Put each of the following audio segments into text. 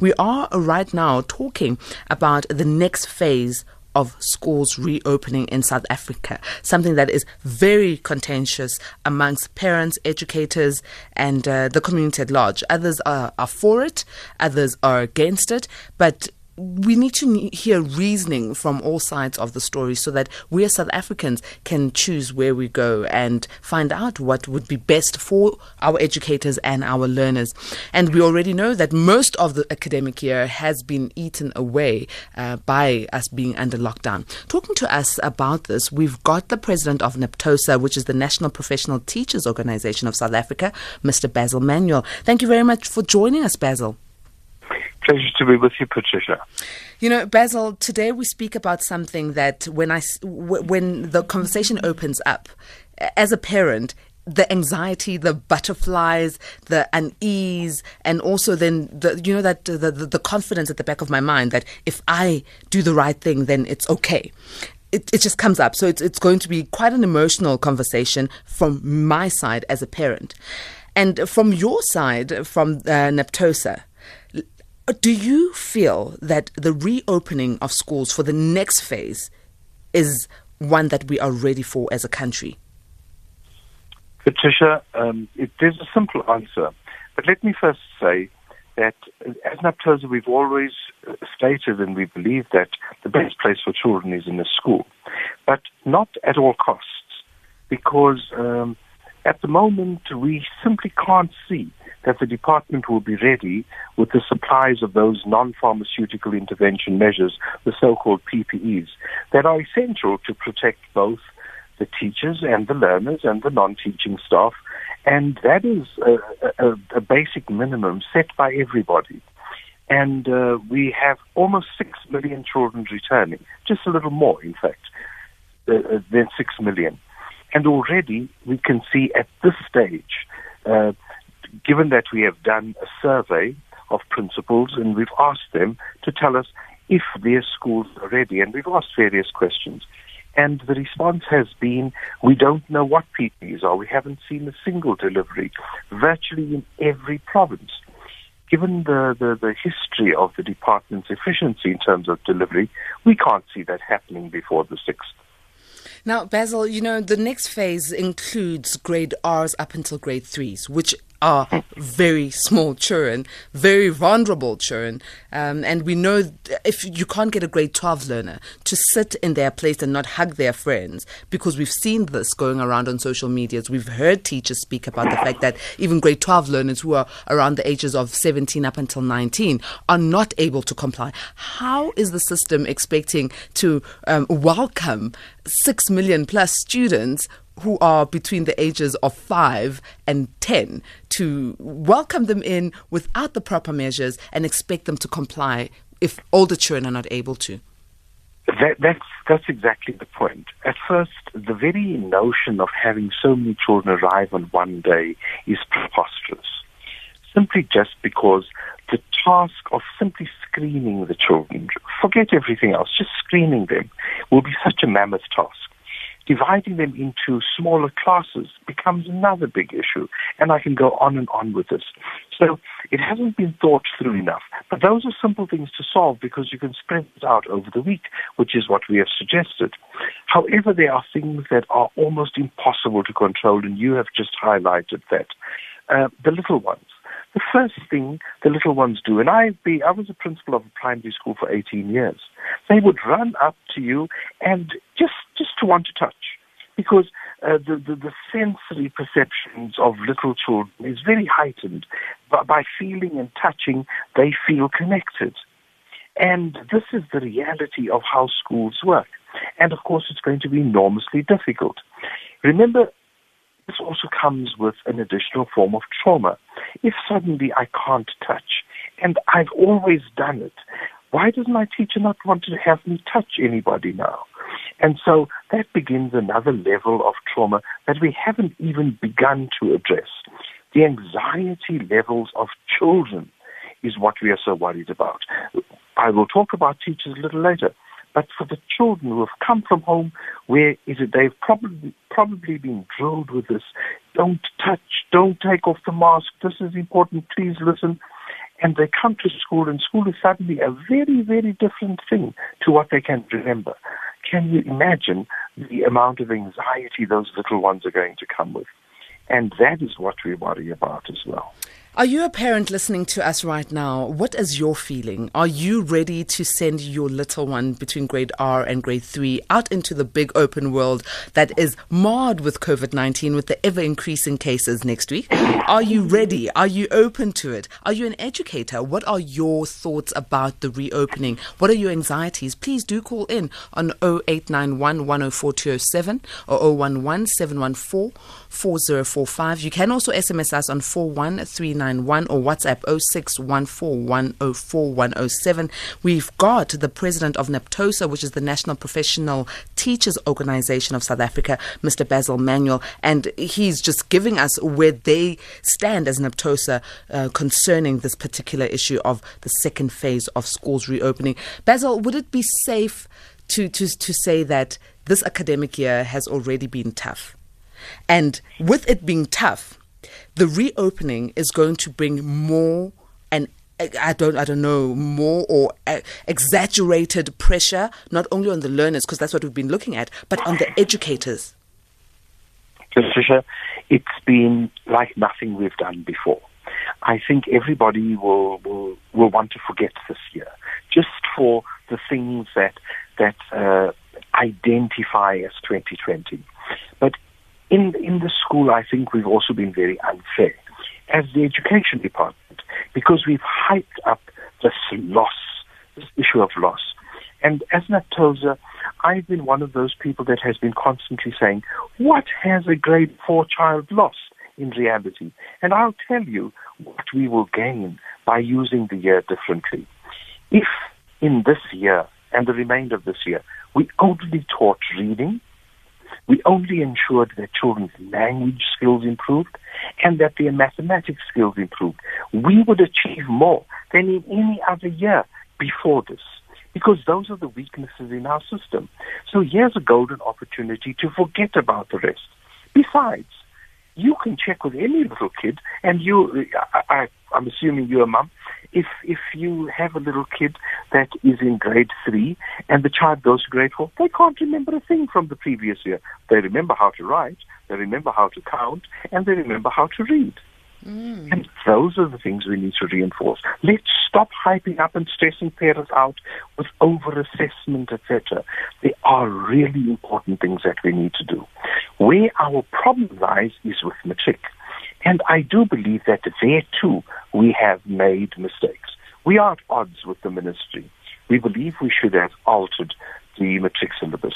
we are right now talking about the next phase of schools reopening in South Africa, something that is very contentious amongst parents, educators, and uh, the community at large. Others are, are for it, others are against it, but we need to hear reasoning from all sides of the story so that we as South Africans can choose where we go and find out what would be best for our educators and our learners. And we already know that most of the academic year has been eaten away uh, by us being under lockdown. Talking to us about this, we've got the president of NAPTOSA, which is the National Professional Teachers Organization of South Africa, Mr. Basil Manuel. Thank you very much for joining us, Basil. Pleasure to be with you, Patricia. You know, Basil, today we speak about something that when I when the conversation opens up, as a parent, the anxiety, the butterflies, the unease, and also then the you know that the, the, the confidence at the back of my mind that if I do the right thing, then it's okay. It, it just comes up. So it's it's going to be quite an emotional conversation from my side as a parent, and from your side, from uh, NAPTOSA do you feel that the reopening of schools for the next phase is one that we are ready for as a country? Patricia, um, it, there's a simple answer. But let me first say that as NAPTOSA, we've always stated and we believe that the best place for children is in a school, but not at all costs, because um, at the moment we simply can't see that the department will be ready with the supplies of those non-pharmaceutical intervention measures, the so-called PPEs, that are essential to protect both the teachers and the learners and the non-teaching staff. And that is a, a, a basic minimum set by everybody. And uh, we have almost 6 million children returning, just a little more, in fact, uh, uh than 6 million. And already we can see at this stage uh, given that we have done a survey of principals and we've asked them to tell us if their schools are ready, and we've asked various questions. And the response has been, we don't know what PPEs are. We haven't seen a single delivery, virtually in every province. Given the, the, the history of the department's efficiency in terms of delivery, we can't see that happening before the 6th. Now, Basil, you know, the next phase includes grade R's up until grade 3s, which are very small children, very vulnerable children. Um, and we know if you can't get a grade 12 learner to sit in their place and not hug their friends, because we've seen this going around on social medias. We've heard teachers speak about the fact that even grade 12 learners who are around the ages of 17 up until 19 are not able to comply. How is the system expecting to um, welcome 6 million plus students who are between the ages of 5 and 10 to welcome them in without the proper measures and expect them to comply if older children are not able to? That, that's that's exactly the point. At first, the very notion of having so many children arrive on one day is preposterous. Simply just because the task of simply screening the children, forget everything else, just screening them, will be such a mammoth task dividing them into smaller classes becomes another big issue. And I can go on and on with this. So it hasn't been thought through enough. But those are simple things to solve because you can spread it out over the week, which is what we have suggested. However, there are things that are almost impossible to control, and you have just highlighted that. Uh, the little ones the first thing the little ones do, and I, be, I was a principal of a primary school for 18 years, they would run up to you and just, just to want to touch. Because uh, the, the, the, sensory perceptions of little children is very heightened. But by feeling and touching, they feel connected. And this is the reality of how schools work. And of course, it's going to be enormously difficult. Remember, this also comes with an additional form of trauma. If suddenly I can't touch, and I've always done it, why does my teacher not want to have me touch anybody now? And so that begins another level of trauma that we haven't even begun to address. The anxiety levels of children is what we are so worried about. I will talk about teachers a little later. But for the children who have come from home where is it they've probably probably been drilled with this, don't touch, don't take off the mask, this is important, please listen. and they come to school, and school is suddenly a very, very different thing to what they can remember. Can you imagine the amount of anxiety those little ones are going to come with? And that is what we worry about as well. Are you a parent listening to us right now? What is your feeling? Are you ready to send your little one between grade R and grade 3 out into the big open world that is marred with COVID 19 with the ever increasing cases next week? Are you ready? Are you open to it? Are you an educator? What are your thoughts about the reopening? What are your anxieties? Please do call in on 0891 104 207 or 011 714 4045. You can also SMS us on 41391 or WhatsApp 0614104107. We've got the president of NAPTOSA, which is the National Professional Teachers Organization of South Africa, Mr. Basil Manuel, and he's just giving us where they stand as NAPTOSA uh, concerning this particular issue of the second phase of schools reopening. Basil, would it be safe to, to, to say that this academic year has already been tough? And with it being tough, the reopening is going to bring more and I don't, I don't know, more or exaggerated pressure, not only on the learners, because that's what we've been looking at, but on the educators. Patricia, it's been like nothing we've done before. I think everybody will, will, will want to forget this year, just for the things that, that uh, identify as 2020. But in in the school, I think we've also been very unfair as the education department because we've hyped up this loss, this issue of loss. And as NAPTOSA, I've been one of those people that has been constantly saying, what has a grade four child lost in reality? And I'll tell you what we will gain by using the year differently. If in this year and the remainder of this year, we only taught reading, we only ensured that children's language skills improved and that their mathematics skills improved. We would achieve more than in any other year before this because those are the weaknesses in our system. So here's a golden opportunity to forget about the rest. Besides, you can check with any little kid, and you, I, I, I'm assuming you're a mum, if if you have a little kid that is in grade three and the child goes to grade four, they can't remember a thing from the previous year. They remember how to write, they remember how to count, and they remember how to read. Mm. And those are the things we need to reinforce. Let's stop hyping up and stressing parents out with over-assessment, etc. There are really important things that we need to do. Where our problem lies is with matric. And I do believe that there too we have made mistakes. We are at odds with the ministry. We believe we should have altered the matric syllabus.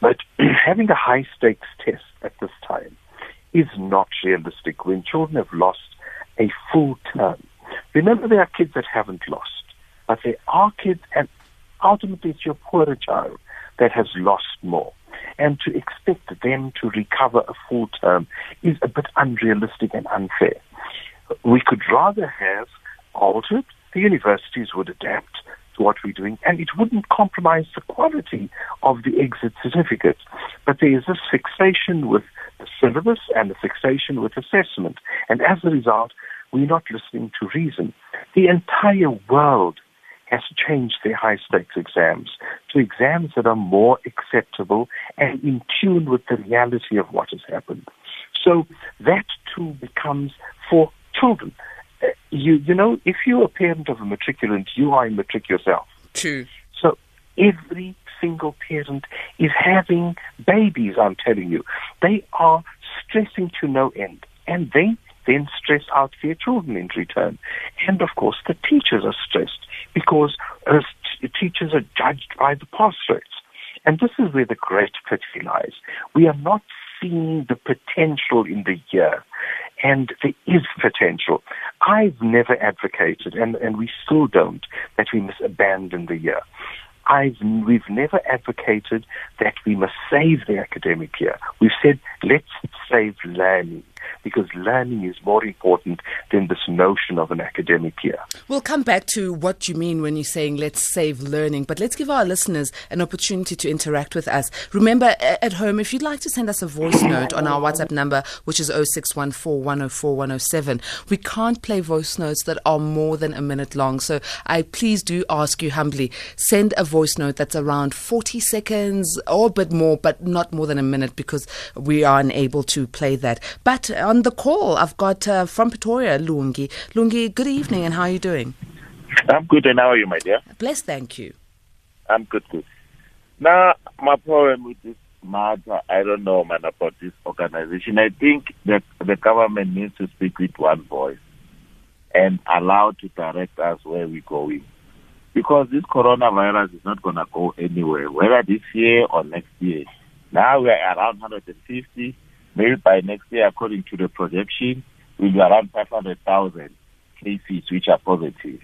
But having a high stakes test at this time is not realistic when children have lost a full term. Remember, there are kids that haven't lost, but there are kids, and ultimately it's your poorer child that has lost more and to expect them to recover a full term is a bit unrealistic and unfair. We could rather have altered, the universities would adapt to what we're doing, and it wouldn't compromise the quality of the exit certificate. But there is this fixation with the syllabus and the fixation with assessment, and as a result, we're not listening to reason. The entire world has changed their high stakes exams to exams that are more acceptable and in tune with the reality of what has happened. So that too becomes for children. You, you know, if you're a parent of a matriculant, you are a matric yourself. True. So every single parent is having babies, I'm telling you. They are stressing to no end. And they then stress out their children in return. And of course, the teachers are stressed because uh, teachers are judged by the pass rates. And this is where the great pity lies. We are not seeing the potential in the year. And there is potential. I've never advocated, and, and we still don't, that we must abandon the year. I've, we've never advocated that we must save the academic year. We've said, let's save learning. Because learning is more important than this notion of an academic year. We'll come back to what you mean when you're saying let's save learning, but let's give our listeners an opportunity to interact with us. Remember, at home, if you'd like to send us a voice note on our WhatsApp number, which is 0614 104 107, we can't play voice notes that are more than a minute long. So I please do ask you humbly, send a voice note that's around 40 seconds or a bit more, but not more than a minute because we are unable to play that. But on the call, I've got uh, from Pretoria, Lungi. Lungi, good evening, and how are you doing? I'm good, and how are you, my dear? Bless, thank you. I'm good, good. Now, my problem with this matter, I don't know, man, about this organization. I think that the government needs to speak with one voice and allow to direct us where we're going. Because this coronavirus is not going to go anywhere, whether this year or next year. Now we are around 150. Maybe by next year, according to the projection, we'll be around 500,000 cases which are positive.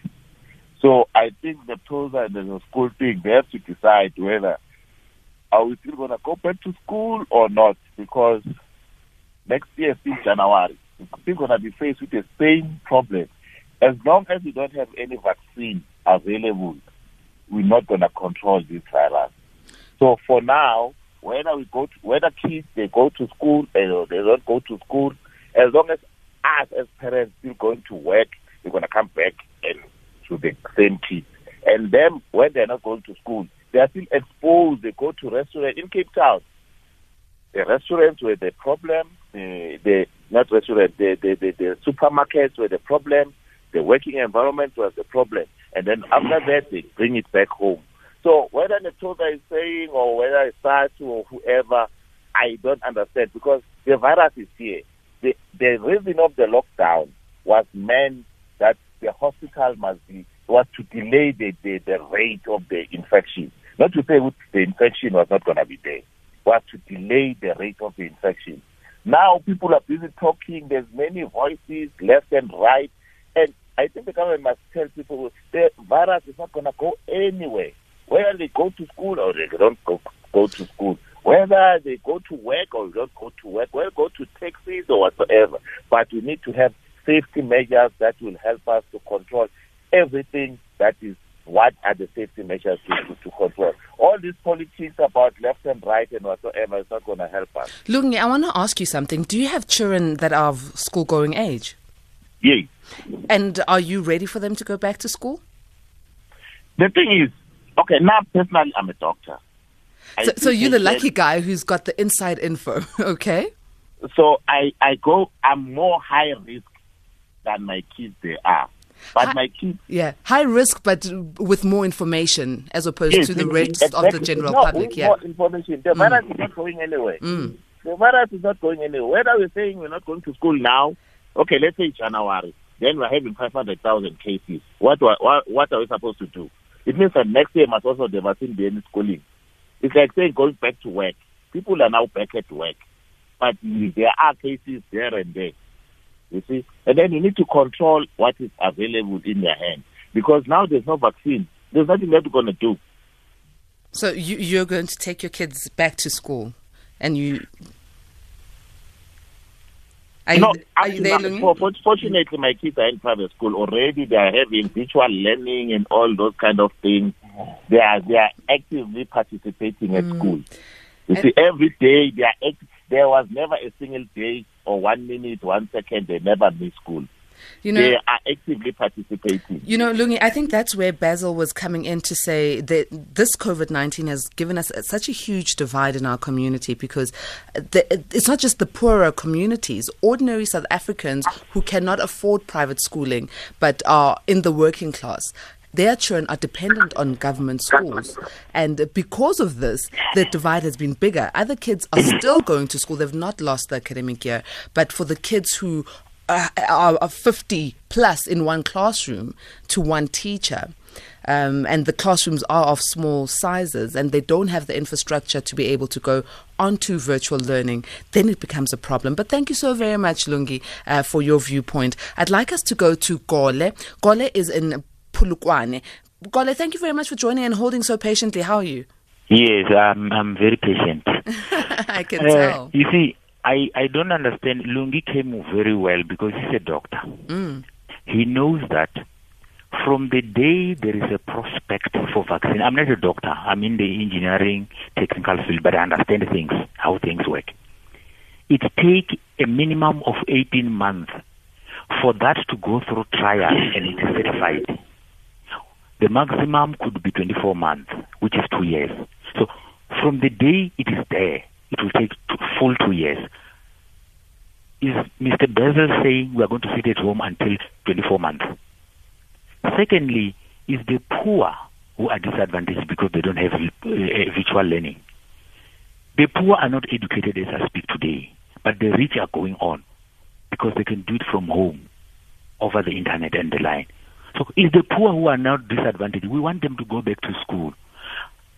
So I think the PILSA and the school thing, they have to decide whether are we still going to go back to school or not? Because next year, still January, we're still going to be faced with the same problem. As long as we don't have any vaccine available, we're not going to control this virus. So for now, whether we go to, whether kids they go to school or they don't go to school, as long as us as parents still going to work, we're to come back and to the same kids. And then when they're not going to school, they are still exposed. They go to restaurants in Cape Town. The restaurants were the problem. The, the not restaurant, the, the, the, the supermarkets were the problem. The working environment was the problem. And then after that, they bring it back home. So whether Netoda is saying or whether it's SARS or whoever, I don't understand because the virus is here. The, the reason of the lockdown was meant that the hospital must be was to delay the, the, the rate of the infection. Not to say the infection was not going to be there, was to delay the rate of the infection. Now people are busy talking. There's many voices left and right, and I think the government must tell people the virus is not going to go anywhere whether they go to school or they don't go, go to school, whether they go to work or don't go to work, whether go to taxis or whatsoever. But we need to have safety measures that will help us to control everything that is what are the safety measures to, to, to, control? All these politics about left and right and whatsoever is not going to help us. Lungi, I want to ask you something. Do you have children that are of school going age? Yes. And are you ready for them to go back to school? The thing is, Okay, now personally, I'm a doctor. So, so you're the lucky guy who's got the inside info, okay? So I, I go, I'm more high risk than my kids they are. But high, my kids. Yeah, high risk, but with more information as opposed yes, to the rest exactly. of the general no, public. Yeah. More information. The mm. virus is not going anywhere. Mm. The virus is not going anywhere. Whether we're saying we're not going to school now, okay, let's say January, then we're having 500,000 cases. What, what, what are we supposed to do? It means that next year must also the vaccine be in schooling. It's like saying going back to work. People are now back at work. But there are cases there and there. You see? And then you need to control what is available in your hand. Because now there's no vaccine. There's nothing that you're going to do. So you, you're going to take your kids back to school and you are no, you, are you for, for, fortunately, my kids are in private school already. They are having virtual learning and all those kind of things. They are they are actively participating at mm. school. You and see, every day they are. Act- there was never a single day or one minute, one second they never miss school. You know, they are actively participating. You know, Lungi, I think that's where Basil was coming in to say that this COVID 19 has given us such a huge divide in our community because the, it's not just the poorer communities, ordinary South Africans who cannot afford private schooling but are in the working class their children are dependent on government schools. And because of this, the divide has been bigger. Other kids are still going to school, they've not lost the academic year. But for the kids who uh, are 50 plus in one classroom to one teacher. Um, and the classrooms are of small sizes and they don't have the infrastructure to be able to go onto virtual learning, then it becomes a problem. But thank you so very much, Lungi, uh, for your viewpoint. I'd like us to go to Gole. Gole is in Polokwane. Gole, thank you very much for joining and holding so patiently. How are you? Yes, I'm, I'm very patient. I can uh, tell. You see, I, I don't understand. Lungi came very well because he's a doctor. Mm. He knows that from the day there is a prospect for vaccine, I'm not a doctor, I'm in the engineering technical field, but I understand things, how things work. It takes a minimum of 18 months for that to go through trial and it is certified. The maximum could be 24 months, which is two years. So from the day it is there, it will take full two years. Is Mr. Basil saying we are going to sit at home until 24 months? Secondly, is the poor who are disadvantaged because they don't have uh, virtual learning. The poor are not educated as I speak today, but the rich are going on because they can do it from home over the internet and the line. So it's the poor who are now disadvantaged. We want them to go back to school.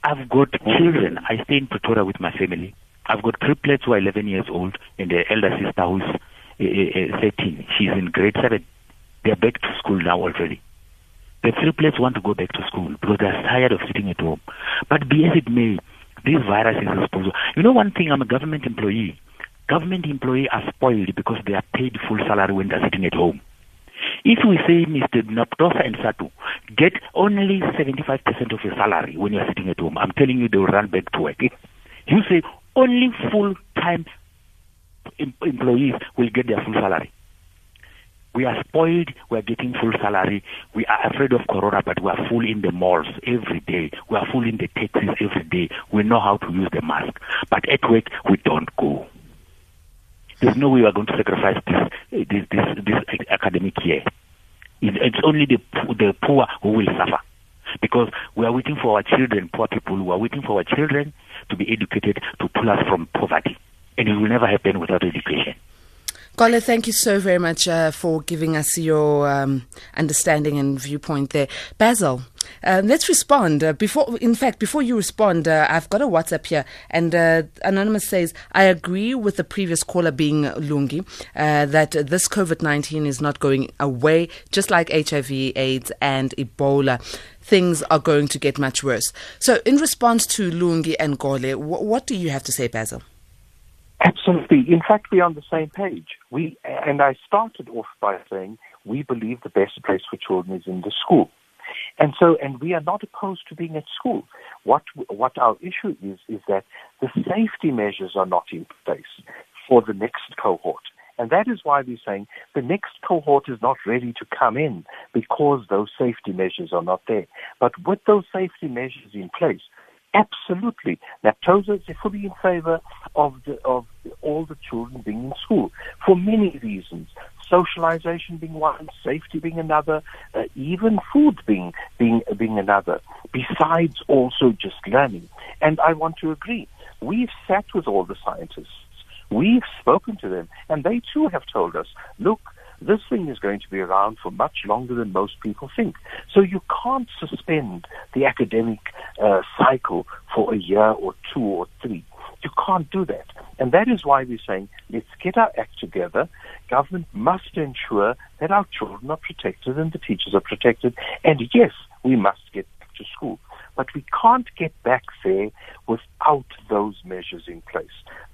I've got children. I stay in Pretoria with my family. I've got triplets who are 11 years old and the elder sister who's uh, uh, 13. She's in grade 7. They're back to school now already. The triplets want to go back to school because they're tired of sitting at home. But be as it may, this virus is responsible. You know one thing, I'm a government employee. Government employees are spoiled because they are paid full salary when they're sitting at home. If we say, Mr. Noptosa and SADTU, get only 75% of your salary when you're sitting at home, I'm telling you they will run back to work. You say only full-time em- employees will get their full salary. We are spoiled. We are getting full salary. We are afraid of corona, but we are full in the malls every day. We are full in the taxis every day. We know how to use the mask. But at work, we don't go. There's no way we are going to sacrifice this, this, this, this academic year. It's only the, the poor who will suffer. Because we are waiting for our children, poor people, who are waiting for our children to be educated to pull us from poverty. And it will never happen without education. Gole, thank you so very much uh, for giving us your um, understanding and viewpoint there. Basil, uh, let's respond. Uh, before, in fact, before you respond, uh, I've got a WhatsApp here, and uh, Anonymous says, I agree with the previous caller being Lungi uh, that this COVID 19 is not going away, just like HIV, AIDS, and Ebola. Things are going to get much worse. So, in response to Lungi and Gole, w- what do you have to say, Basil? Absolutely. In fact, we're on the same page. We and I started off by saying we believe the best place for children is in the school. And so, and we are not opposed to being at school. What what our issue is is that the safety measures are not in place for the next cohort. And that is why we're saying the next cohort is not ready to come in because those safety measures are not there. But with those safety measures in place, absolutely, Naptosa is fully in favor of, the, of all the children being in school for many reasons. Socialization being one, safety being another, uh, even food being, being, being another, besides also just learning. And I want to agree. We've sat with all the scientists We've spoken to them, and they too have told us, look, this thing is going to be around for much longer than most people think. So you can't suspend the academic uh, cycle for a year or two or three. You can't do that. And that is why we're saying, let's get our act together. Government must ensure that our children are protected and the teachers are protected. And yes, we must get back to school. But we can't get back there without those measures in place.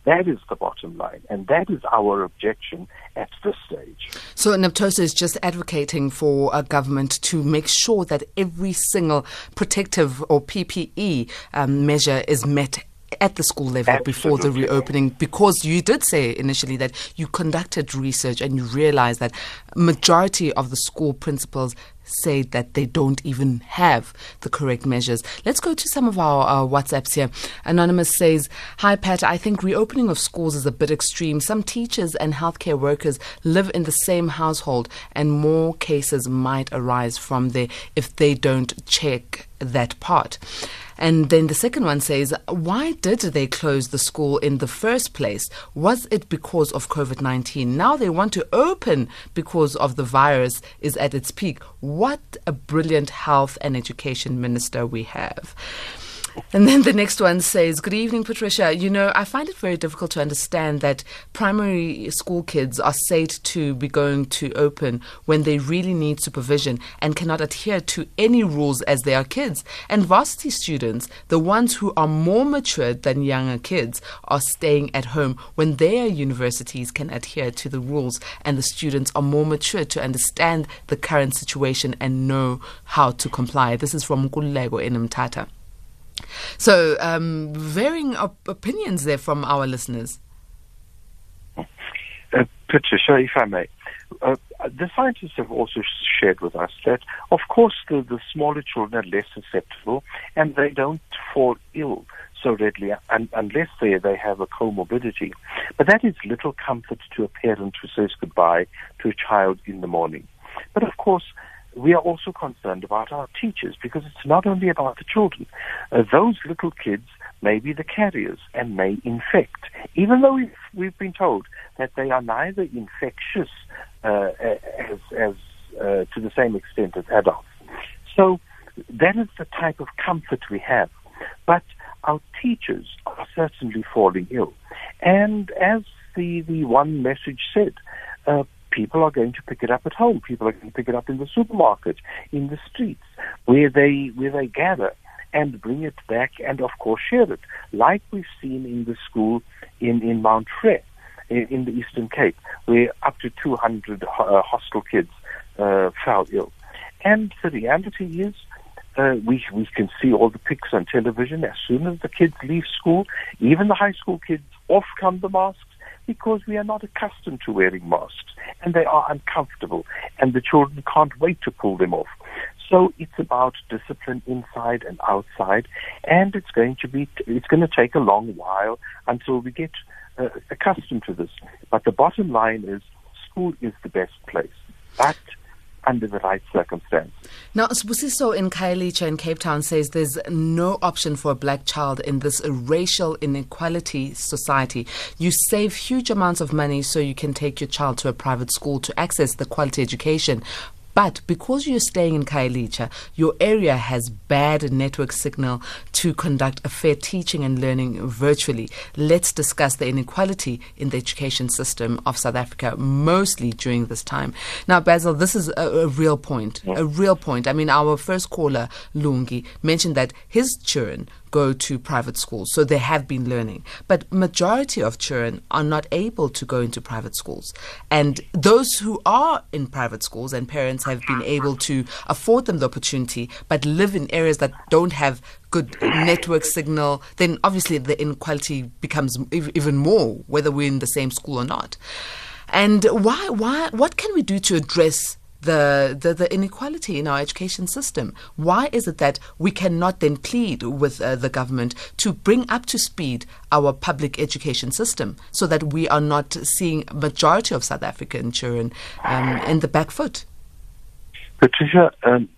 That is the bottom line, and that is our objection at this stage. So, Naptosa is just advocating for a government to make sure that every single protective or PPE um, measure is met at the school level Absolutely. before the reopening because you did say initially that you conducted research and you realized that majority of the school principals say that they don't even have the correct measures. Let's go to some of our, our WhatsApps here. Anonymous says, Hi, Pat. I think reopening of schools is a bit extreme. Some teachers and healthcare workers live in the same household, and more cases might arise from there if they don't check that part. And then the second one says, Why did they close the school in the first place? Was it because of COVID 19? Now they want to open because of the virus is at its peak. What a brilliant health and education minister we have. And then the next one says, Good evening, Patricia. You know, I find it very difficult to understand that primary school kids are said to be going to open when they really need supervision and cannot adhere to any rules as they are kids. And varsity students, the ones who are more mature than younger kids, are staying at home when their universities can adhere to the rules and the students are more mature to understand the current situation and know how to comply. This is from Kulego in Mthatha. So, um, varying op- opinions there from our listeners. Uh, Patricia, if I may, uh, the scientists have also shared with us that, of course, the, the smaller children are less susceptible and they don't fall ill so readily un- unless they, they have a comorbidity. But that is little comfort to a parent who says goodbye to a child in the morning. But of course, we are also concerned about our teachers because it's not only about the children. Uh, those little kids may be the carriers and may infect, even though we've, we've been told that they are neither infectious uh, as, as uh, to the same extent as adults. So that is the type of comfort we have. But our teachers are certainly falling ill. And as the, the one message said, uh, people are going to pick it up at home. People are going to pick it up in the supermarket, in the streets, where they where they gather and bring it back and of course share it, like we've seen in the school in in Mount Frere, in, in the Eastern Cape, where up to 200 uh, hostel kids uh, fell ill. And the reality is. Uh, we we can see all the pics on television. As soon as the kids leave school, even the high school kids, off come the masks because we are not accustomed to wearing masks and they are uncomfortable and the children can't wait to pull them off. So it's about discipline inside and outside and it's going to be, it's going to take a long while until we get uh, accustomed to this. But the bottom line is school is the best place. But under the right circumstances. Now, Sbusiso in Khayelitsha in Cape Town says there's no option for a black child in this racial inequality society. You save huge amounts of money so you can take your child to a private school to access the quality education. But because you're staying in Khayelitsha, your area has bad network signal to conduct a fair teaching and learning virtually. Let's discuss the inequality in the education system of South Africa, mostly during this time. Now, Basil, this is a, a real point, a real point. I mean, our first caller, Lungi, mentioned that his children go to private schools. So they have been learning. But majority of children are not able to go into private schools. And those who are in private schools and parents have been able to afford them the opportunity but live in areas that don't have good network signal, then obviously the inequality becomes even more, whether we're in the same school or not. And why, why, what can we do to address the, the, the, inequality in our education system. Why is it that we cannot then plead with uh, the government to bring up to speed our public education system so that we are not seeing majority of South African children um, in the back foot? Patricia, um,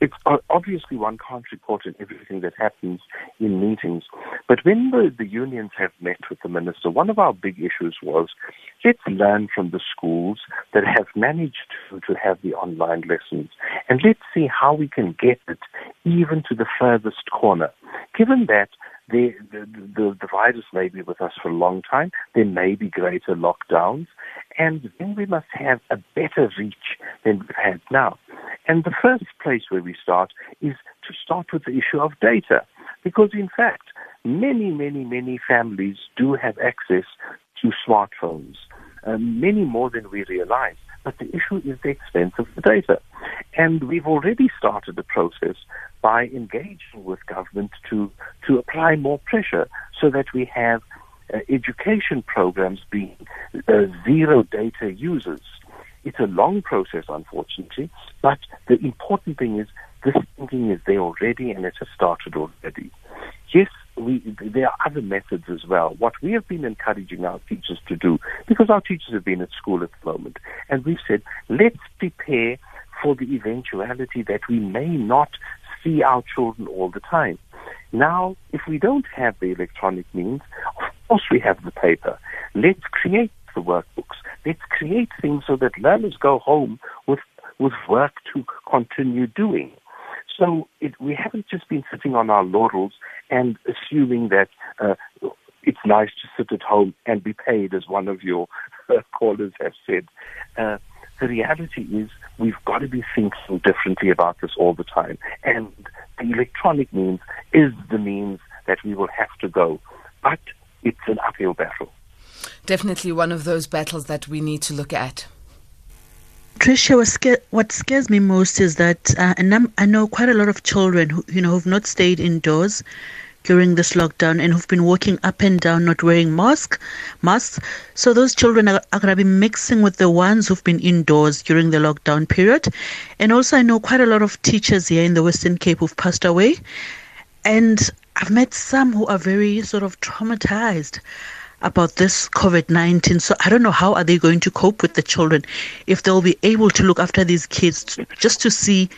it's obviously one can't report on everything that happens in meetings, but when the, the unions have met with the minister, one of our big issues was let's learn from the schools that have managed to, to have the online lessons, and let's see how we can get it even to the furthest corner. Given that the, the, the, virus may be with us for a long time, there may be greater lockdowns, and then we must have a better reach than we've had now. And the first place where we start is to start with the issue of data. Because in fact, many, many, many families do have access to smartphones, uh, many more than we realize. But the issue is the expense of the data. And we've already started the process by engaging with government to, to apply more pressure so that we have uh, education programs being uh, zero data users. It's a long process, unfortunately, but the important thing is this thinking is there already and it has started already. Yes, we, there are other methods as well. What we have been encouraging our teachers to do, because our teachers have been at school at the moment, and we've said, let's prepare for the eventuality that we may not see our children all the time. Now, if we don't have the electronic means, of course we have the paper. Let's create the workbooks. Let's create things so that learners go home with, with work to continue doing. So it, we haven't just been sitting on our laurels and assuming that uh, it's nice to sit at home and be paid, as one of your uh, callers have said. Uh, the reality is we've got to be thinking differently about this all the time. And the electronic means is the means that we will have to go. But it's an uphill battle. Definitely one of those battles that we need to look at. Tricia, what, what scares me most is that, uh, and I'm, i know quite a lot of children who, you know, who've not stayed indoors during this lockdown and who've been walking up and down not wearing mask, masks. So those children are, are going to be mixing with the ones who've been indoors during the lockdown period. And also, I know quite a lot of teachers here in the Western Cape who've passed away. And I've met some who are very sort of traumatized about this COVID-19. So I don't know how are they going to cope with the children if they'll be able to look after these kids just to see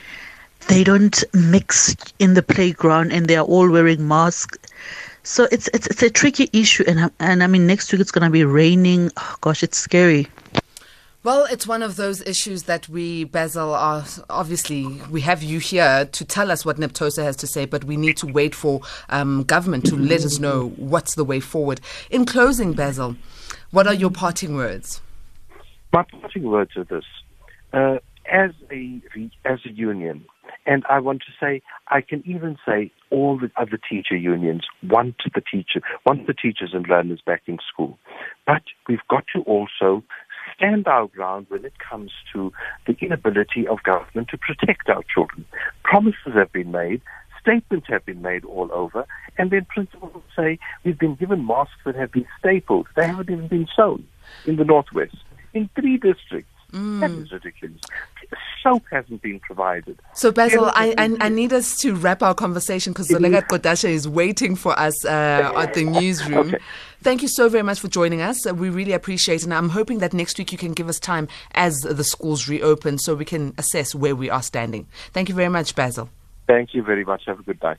they don't mix in the playground and they are all wearing masks. So it's it's it's a tricky issue and and I mean next week it's going to be raining. Oh gosh, it's scary. Well, it's one of those issues that we, Basil, are obviously we have you here to tell us what NAPTOSA has to say, but we need to wait for um, government to let us know what's the way forward. In closing, Basil, what are your parting words? My parting words are this: uh, as a as a union, and I want to say, I can even say all the other teacher unions want the teacher, want the teachers and learners back in school. But we've got to also stand our ground when it comes to the inability of government to protect our children. Promises have been made, statements have been made all over, and then principals say we've been given masks that have been stapled. They haven't even been sewn in the Northwest. In three districts. Mm. That is ridiculous. Soap hasn't been provided. So, Basil, I, I, I, need us to wrap our conversation because Zolega Kodasha is waiting for us uh, at the newsroom. Okay. Thank you so very much for joining us. Uh, we really appreciate it. And I'm hoping that next week you can give us time as the schools reopen so we can assess where we are standing. Thank you very much, Basil. Thank you very much. Have a good night.